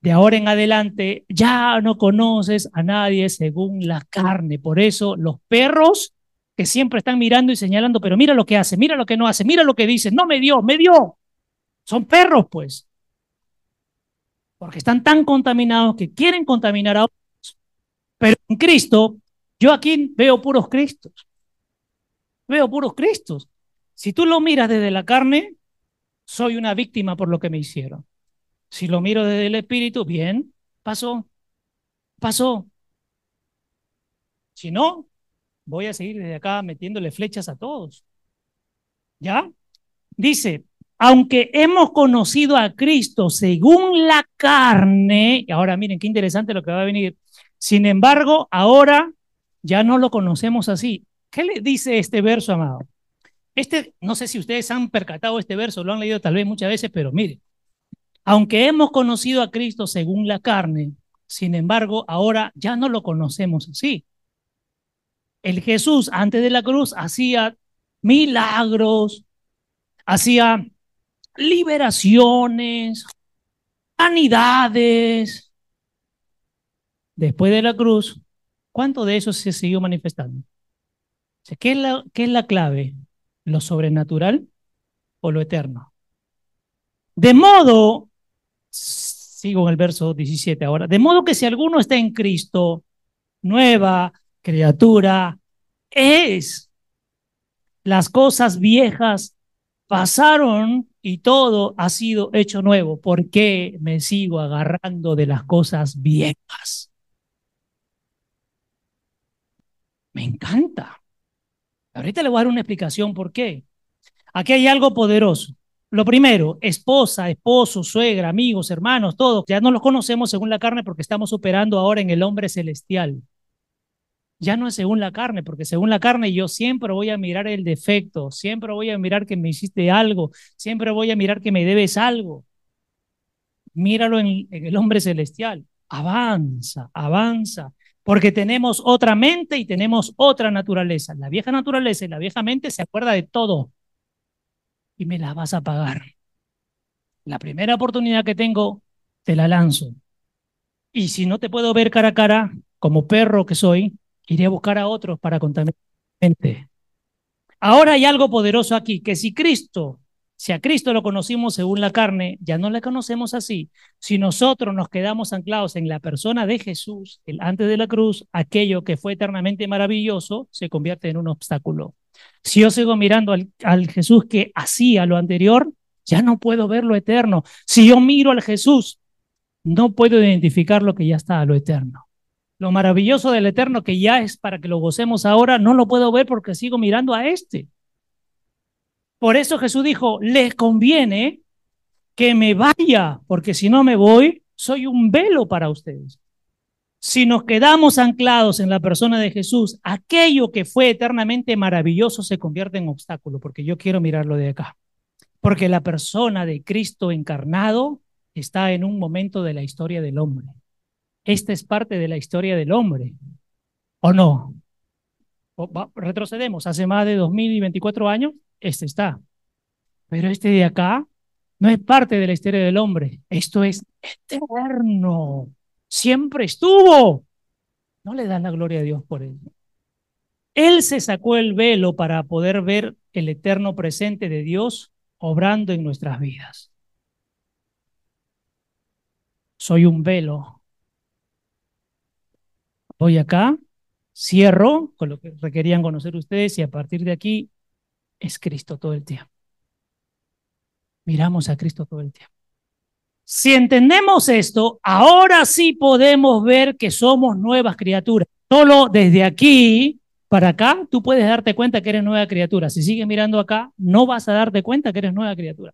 de ahora en adelante ya no conoces a nadie según la carne. Por eso los perros que siempre están mirando y señalando, pero mira lo que hace, mira lo que no hace, mira lo que dice, no me dio, me dio. Son perros, pues. Porque están tan contaminados que quieren contaminar a otros. Pero en Cristo, yo aquí veo puros Cristos. Veo puros Cristos. Si tú lo miras desde la carne, soy una víctima por lo que me hicieron. Si lo miro desde el espíritu, bien, pasó, pasó. Si no, voy a seguir desde acá metiéndole flechas a todos. ¿Ya? Dice, aunque hemos conocido a Cristo según la carne, y ahora miren qué interesante lo que va a venir, sin embargo, ahora ya no lo conocemos así. ¿Qué le dice este verso, amado? Este, no sé si ustedes han percatado este verso, lo han leído tal vez muchas veces, pero miren, aunque hemos conocido a Cristo según la carne, sin embargo, ahora ya no lo conocemos así. El Jesús antes de la cruz hacía milagros, hacía liberaciones, sanidades. Después de la cruz, ¿cuánto de eso se siguió manifestando? ¿Qué es la, qué es la clave? ¿Lo sobrenatural o lo eterno? De modo sigo en el verso 17 ahora, de modo que si alguno está en Cristo, nueva criatura es. Las cosas viejas pasaron y todo ha sido hecho nuevo. ¿Por qué me sigo agarrando de las cosas viejas? Me encanta. Ahorita le voy a dar una explicación por qué. Aquí hay algo poderoso. Lo primero, esposa, esposo, suegra, amigos, hermanos, todos, ya no los conocemos según la carne porque estamos operando ahora en el hombre celestial. Ya no es según la carne, porque según la carne yo siempre voy a mirar el defecto, siempre voy a mirar que me hiciste algo, siempre voy a mirar que me debes algo. Míralo en, el hombre celestial. avanza, avanza, porque tenemos otra mente y tenemos otra naturaleza. La vieja naturaleza y la vieja mente se acuerda de todo y me la vas a pagar. La primera oportunidad que tengo, te la lanzo. Y si no te puedo ver cara a cara, como perro que soy, iré a buscar a otros para contaminar. Ahora hay algo poderoso aquí, que si Cristo, si a Cristo lo conocimos según la carne, ya no le conocemos así. Si nosotros nos quedamos anclados en la persona de Jesús, el antes de la cruz, aquello que fue eternamente maravilloso se convierte en un obstáculo. Si yo sigo mirando al, al Jesús que hacía lo anterior, ya no puedo ver lo eterno. Si yo miro al Jesús, no puedo identificar lo que ya está a lo eterno. Lo maravilloso del eterno que ya es para que lo gocemos ahora, no lo puedo ver porque sigo mirando a este. Por eso Jesús dijo, les conviene que me vaya, porque si no me voy, soy un velo para ustedes. Si nos quedamos anclados en la persona de Jesús, aquello que fue eternamente maravilloso se convierte en obstáculo, porque yo quiero mirarlo de acá. Porque la persona de Cristo encarnado está en un momento de la historia del hombre. Esta es parte de la historia del hombre, ¿o no? retrocedemos, hace más de 2024 años, este está. Pero este de acá no es parte de la historia del hombre, esto es eterno, siempre estuvo. No le dan la gloria a Dios por ello. Él se sacó el velo para poder ver el eterno presente de Dios obrando en nuestras vidas. Soy un velo Voy acá, cierro con lo que requerían conocer ustedes y a partir de aquí es Cristo todo el tiempo. Miramos a Cristo todo el tiempo. Si entendemos esto, ahora sí podemos ver que somos nuevas criaturas. Solo desde aquí para acá tú puedes darte cuenta que eres nueva criatura. Si sigues mirando acá, no vas a darte cuenta que eres nueva criatura.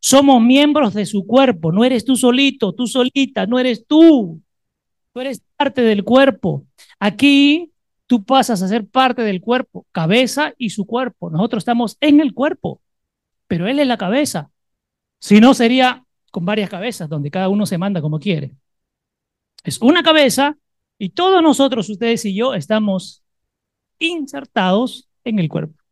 Somos miembros de su cuerpo, no eres tú solito, tú solita, no eres tú. Tú eres parte del cuerpo. Aquí tú pasas a ser parte del cuerpo, cabeza y su cuerpo. Nosotros estamos en el cuerpo, pero Él es la cabeza. Si no, sería con varias cabezas, donde cada uno se manda como quiere. Es una cabeza y todos nosotros, ustedes y yo, estamos insertados en el cuerpo.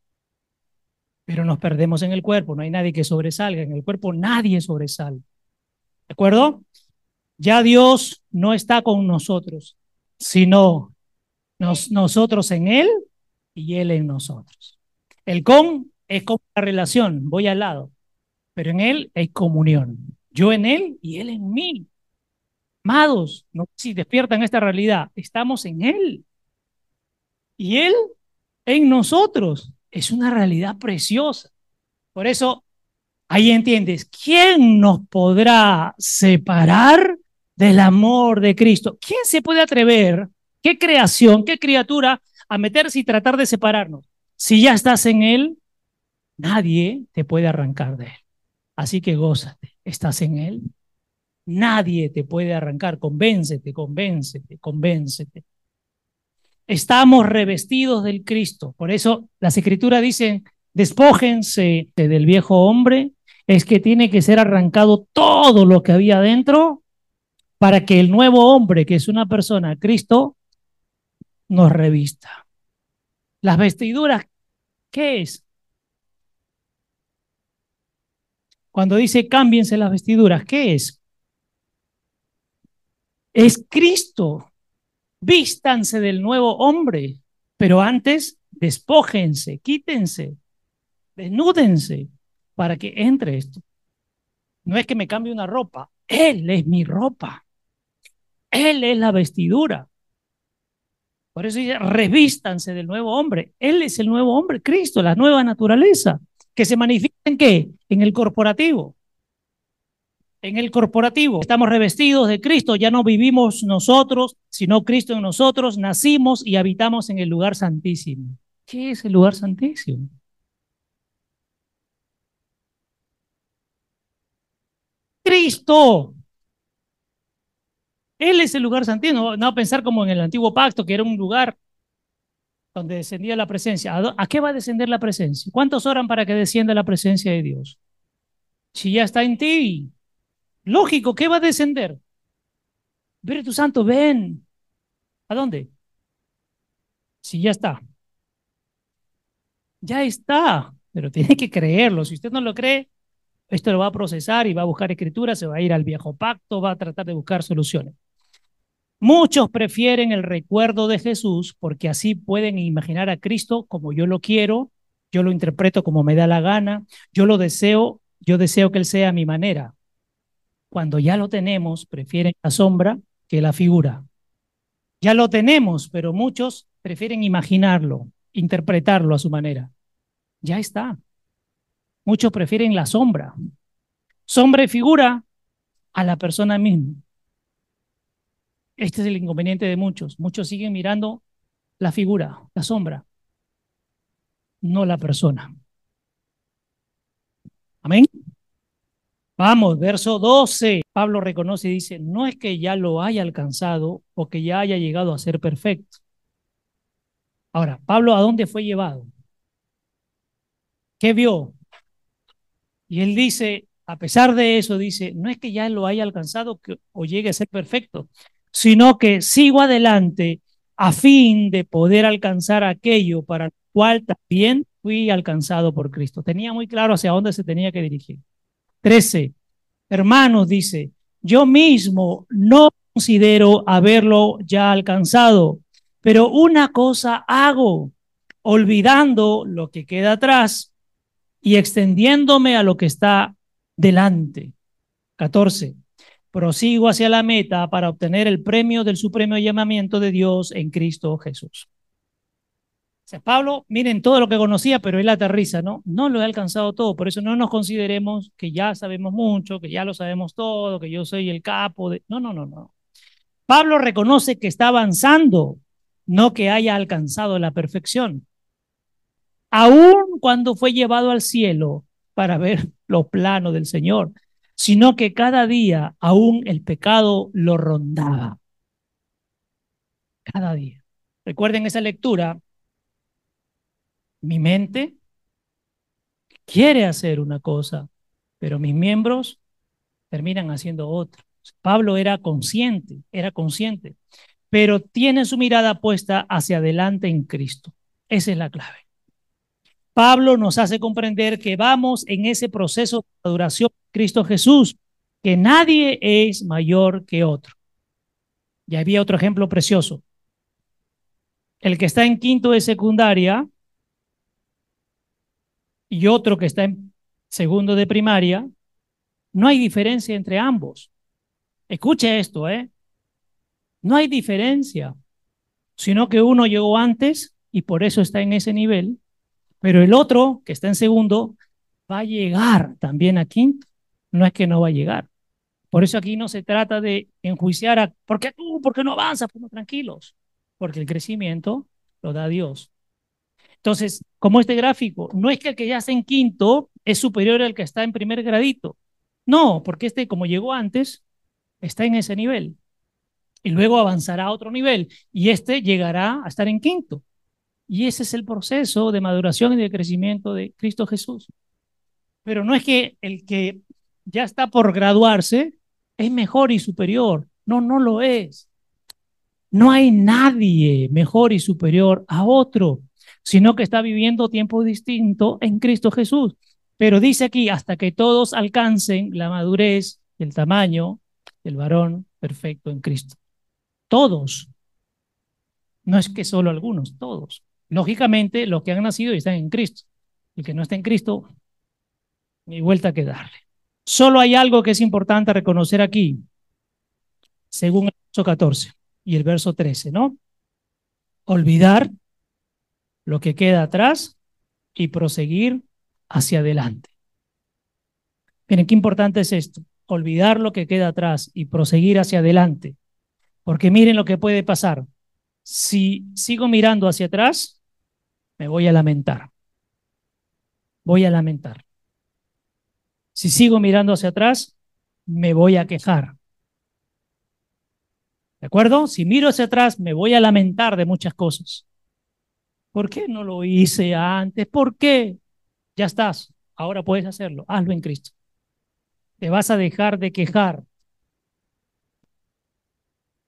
Pero nos perdemos en el cuerpo, no hay nadie que sobresalga, en el cuerpo nadie sobresale. ¿De acuerdo? Ya Dios no está con nosotros, sino nosotros en Él y Él en nosotros. El con es como la relación, voy al lado, pero en Él hay comunión. Yo en Él y Él en mí. Amados, no si despiertan esta realidad, estamos en Él y Él en nosotros. Es una realidad preciosa. Por eso, ahí entiendes, ¿quién nos podrá separar del amor de Cristo. ¿Quién se puede atrever, qué creación, qué criatura, a meterse y tratar de separarnos? Si ya estás en Él, nadie te puede arrancar de Él. Así que gózate, estás en Él. Nadie te puede arrancar, convéncete, convéncete, convéncete. Estamos revestidos del Cristo. Por eso las escrituras dicen, despójense del viejo hombre, es que tiene que ser arrancado todo lo que había dentro para que el nuevo hombre, que es una persona, Cristo, nos revista. Las vestiduras, ¿qué es? Cuando dice cámbiense las vestiduras, ¿qué es? Es Cristo. Vístanse del nuevo hombre, pero antes despójense, quítense, desnúdense para que entre esto. No es que me cambie una ropa, Él es mi ropa. Él es la vestidura. Por eso dice, revístanse del nuevo hombre. Él es el nuevo hombre, Cristo, la nueva naturaleza, que se manifiesta en qué? En el corporativo. En el corporativo. Estamos revestidos de Cristo, ya no vivimos nosotros, sino Cristo en nosotros, nacimos y habitamos en el lugar santísimo. ¿Qué es el lugar santísimo? Cristo. Él es el lugar santísimo, no a pensar como en el antiguo pacto, que era un lugar donde descendía la presencia. ¿A qué va a descender la presencia? ¿Cuántos oran para que descienda la presencia de Dios? Si ya está en ti, lógico, ¿qué va a descender? Espíritu Santo, ven. ¿A dónde? Si ya está. Ya está, pero tiene que creerlo. Si usted no lo cree, esto lo va a procesar y va a buscar escritura, se va a ir al viejo pacto, va a tratar de buscar soluciones. Muchos prefieren el recuerdo de Jesús porque así pueden imaginar a Cristo como yo lo quiero, yo lo interpreto como me da la gana, yo lo deseo, yo deseo que Él sea a mi manera. Cuando ya lo tenemos, prefieren la sombra que la figura. Ya lo tenemos, pero muchos prefieren imaginarlo, interpretarlo a su manera. Ya está. Muchos prefieren la sombra. Sombra y figura a la persona misma. Este es el inconveniente de muchos. Muchos siguen mirando la figura, la sombra, no la persona. Amén. Vamos, verso 12. Pablo reconoce y dice, no es que ya lo haya alcanzado o que ya haya llegado a ser perfecto. Ahora, Pablo, ¿a dónde fue llevado? ¿Qué vio? Y él dice, a pesar de eso, dice, no es que ya lo haya alcanzado o llegue a ser perfecto, sino que sigo adelante a fin de poder alcanzar aquello para el cual también fui alcanzado por Cristo. Tenía muy claro hacia dónde se tenía que dirigir. 13. Hermanos, dice, yo mismo no considero haberlo ya alcanzado, pero una cosa hago, olvidando lo que queda atrás y extendiéndome a lo que está delante. 14 prosigo hacia la meta para obtener el premio del supremo llamamiento de Dios en Cristo Jesús. O Pablo, miren todo lo que conocía, pero él aterriza, ¿no? No lo he alcanzado todo, por eso no nos consideremos que ya sabemos mucho, que ya lo sabemos todo, que yo soy el capo de... No, no, no, no. Pablo reconoce que está avanzando, no que haya alcanzado la perfección. Aún cuando fue llevado al cielo para ver los planos del Señor, sino que cada día aún el pecado lo rondaba. Cada día. Recuerden esa lectura. Mi mente quiere hacer una cosa, pero mis miembros terminan haciendo otra. Pablo era consciente, era consciente, pero tiene su mirada puesta hacia adelante en Cristo. Esa es la clave. Pablo nos hace comprender que vamos en ese proceso de adoración Cristo Jesús, que nadie es mayor que otro. Y había otro ejemplo precioso. El que está en quinto de secundaria y otro que está en segundo de primaria, no hay diferencia entre ambos. Escuche esto, ¿eh? No hay diferencia, sino que uno llegó antes y por eso está en ese nivel, pero el otro, que está en segundo, va a llegar también a quinto no es que no va a llegar. Por eso aquí no se trata de enjuiciar a, ¿por qué tú? ¿Por qué no avanzas? Pues tranquilos, porque el crecimiento lo da Dios. Entonces, como este gráfico, no es que el que ya está en quinto es superior al que está en primer gradito. No, porque este, como llegó antes, está en ese nivel. Y luego avanzará a otro nivel. Y este llegará a estar en quinto. Y ese es el proceso de maduración y de crecimiento de Cristo Jesús. Pero no es que el que ya está por graduarse, es mejor y superior. No, no lo es. No hay nadie mejor y superior a otro, sino que está viviendo tiempo distinto en Cristo Jesús. Pero dice aquí, hasta que todos alcancen la madurez el tamaño del varón perfecto en Cristo. Todos. No es que solo algunos, todos. Lógicamente, los que han nacido están en Cristo. El que no está en Cristo, ni vuelta que darle. Solo hay algo que es importante reconocer aquí, según el verso 14 y el verso 13, ¿no? Olvidar lo que queda atrás y proseguir hacia adelante. Miren, qué importante es esto, olvidar lo que queda atrás y proseguir hacia adelante. Porque miren lo que puede pasar. Si sigo mirando hacia atrás, me voy a lamentar. Voy a lamentar. Si sigo mirando hacia atrás, me voy a quejar. ¿De acuerdo? Si miro hacia atrás, me voy a lamentar de muchas cosas. ¿Por qué no lo hice antes? ¿Por qué? Ya estás. Ahora puedes hacerlo. Hazlo en Cristo. Te vas a dejar de quejar.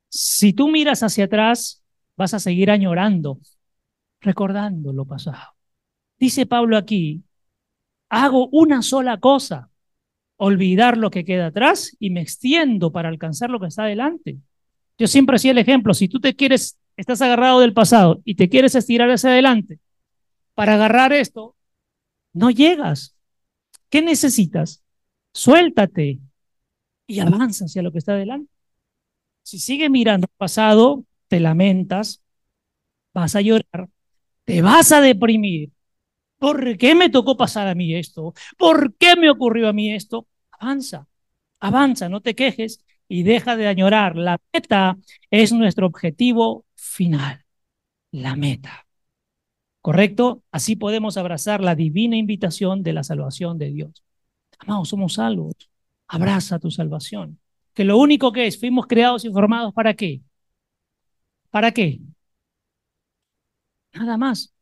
Si tú miras hacia atrás, vas a seguir añorando, recordando lo pasado. Dice Pablo aquí, hago una sola cosa, olvidar lo que queda atrás y me extiendo para alcanzar lo que está adelante. Yo siempre hacía el ejemplo, si tú te quieres, estás agarrado del pasado y te quieres estirar hacia adelante para agarrar esto, no llegas. ¿Qué necesitas? Suéltate y avanza hacia lo que está adelante. Si sigues mirando el pasado, te lamentas, vas a llorar, te vas a deprimir. ¿Por qué me tocó pasar a mí esto? ¿Por qué me ocurrió a mí esto? Avanza, avanza, no te quejes y deja de añorar. La meta es nuestro objetivo final, la meta. ¿Correcto? Así podemos abrazar la divina invitación de la salvación de Dios. Amados, somos salvos. Abraza tu salvación. Que lo único que es, fuimos creados y formados para qué? ¿Para qué? Nada más.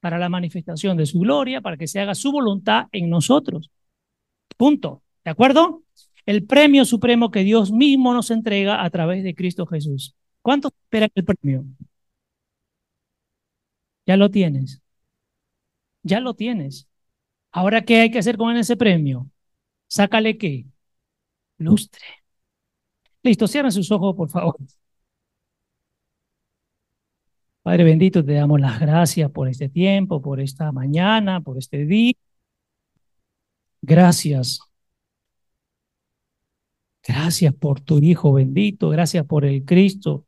Para la manifestación de su gloria, para que se haga su voluntad en nosotros. Punto. ¿De acuerdo? el premio supremo que Dios mismo nos entrega a través de Cristo Jesús. ¿Cuánto esperan el premio? Ya lo tienes. Ya lo tienes. Ahora, ¿qué hay que hacer con ese premio? Sácale qué? Lustre. Listo, cierren sus ojos, por favor. Padre bendito, te damos las gracias por este tiempo, por esta mañana, por este día. Gracias Gracias por tu Hijo bendito, gracias por el Cristo.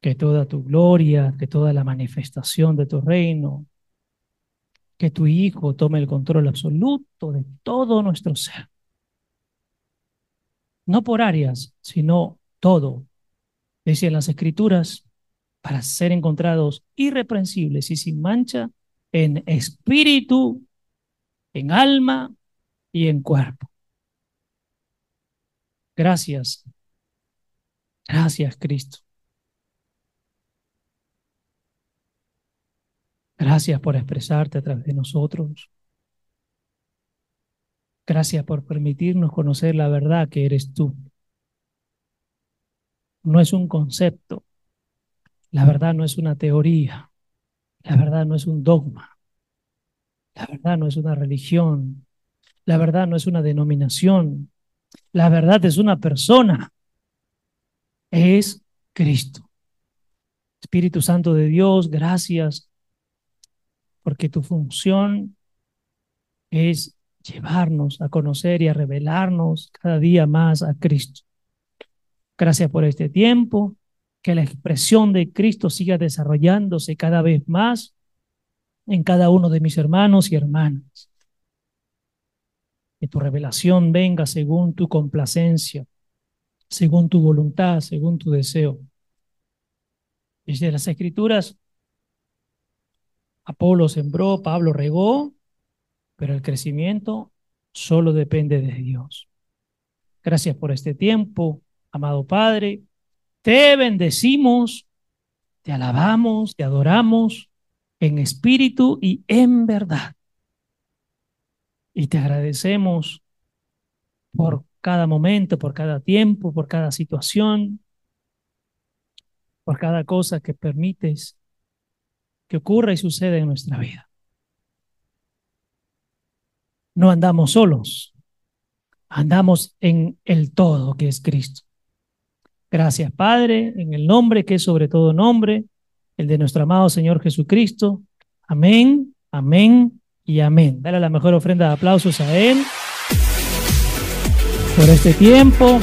Que toda tu gloria, que toda la manifestación de tu reino, que tu Hijo tome el control absoluto de todo nuestro ser. No por áreas, sino todo. Decían las Escrituras, para ser encontrados irreprensibles y sin mancha en espíritu, en alma y en cuerpo. Gracias. Gracias, Cristo. Gracias por expresarte a través de nosotros. Gracias por permitirnos conocer la verdad que eres tú. No es un concepto. La verdad no es una teoría. La verdad no es un dogma. La verdad no es una religión. La verdad no es una denominación. La verdad es una persona. Es Cristo. Espíritu Santo de Dios, gracias porque tu función es llevarnos a conocer y a revelarnos cada día más a Cristo. Gracias por este tiempo, que la expresión de Cristo siga desarrollándose cada vez más en cada uno de mis hermanos y hermanas que tu revelación venga según tu complacencia, según tu voluntad, según tu deseo. Desde las escrituras, Apolo sembró, Pablo regó, pero el crecimiento solo depende de Dios. Gracias por este tiempo, amado Padre. Te bendecimos, te alabamos, te adoramos en espíritu y en verdad. Y te agradecemos por cada momento, por cada tiempo, por cada situación, por cada cosa que permites que ocurra y suceda en nuestra vida. No andamos solos, andamos en el todo que es Cristo. Gracias, Padre, en el nombre que es sobre todo nombre, el de nuestro amado Señor Jesucristo. Amén, amén y amén. Dale la mejor ofrenda de aplausos a Él por este tiempo.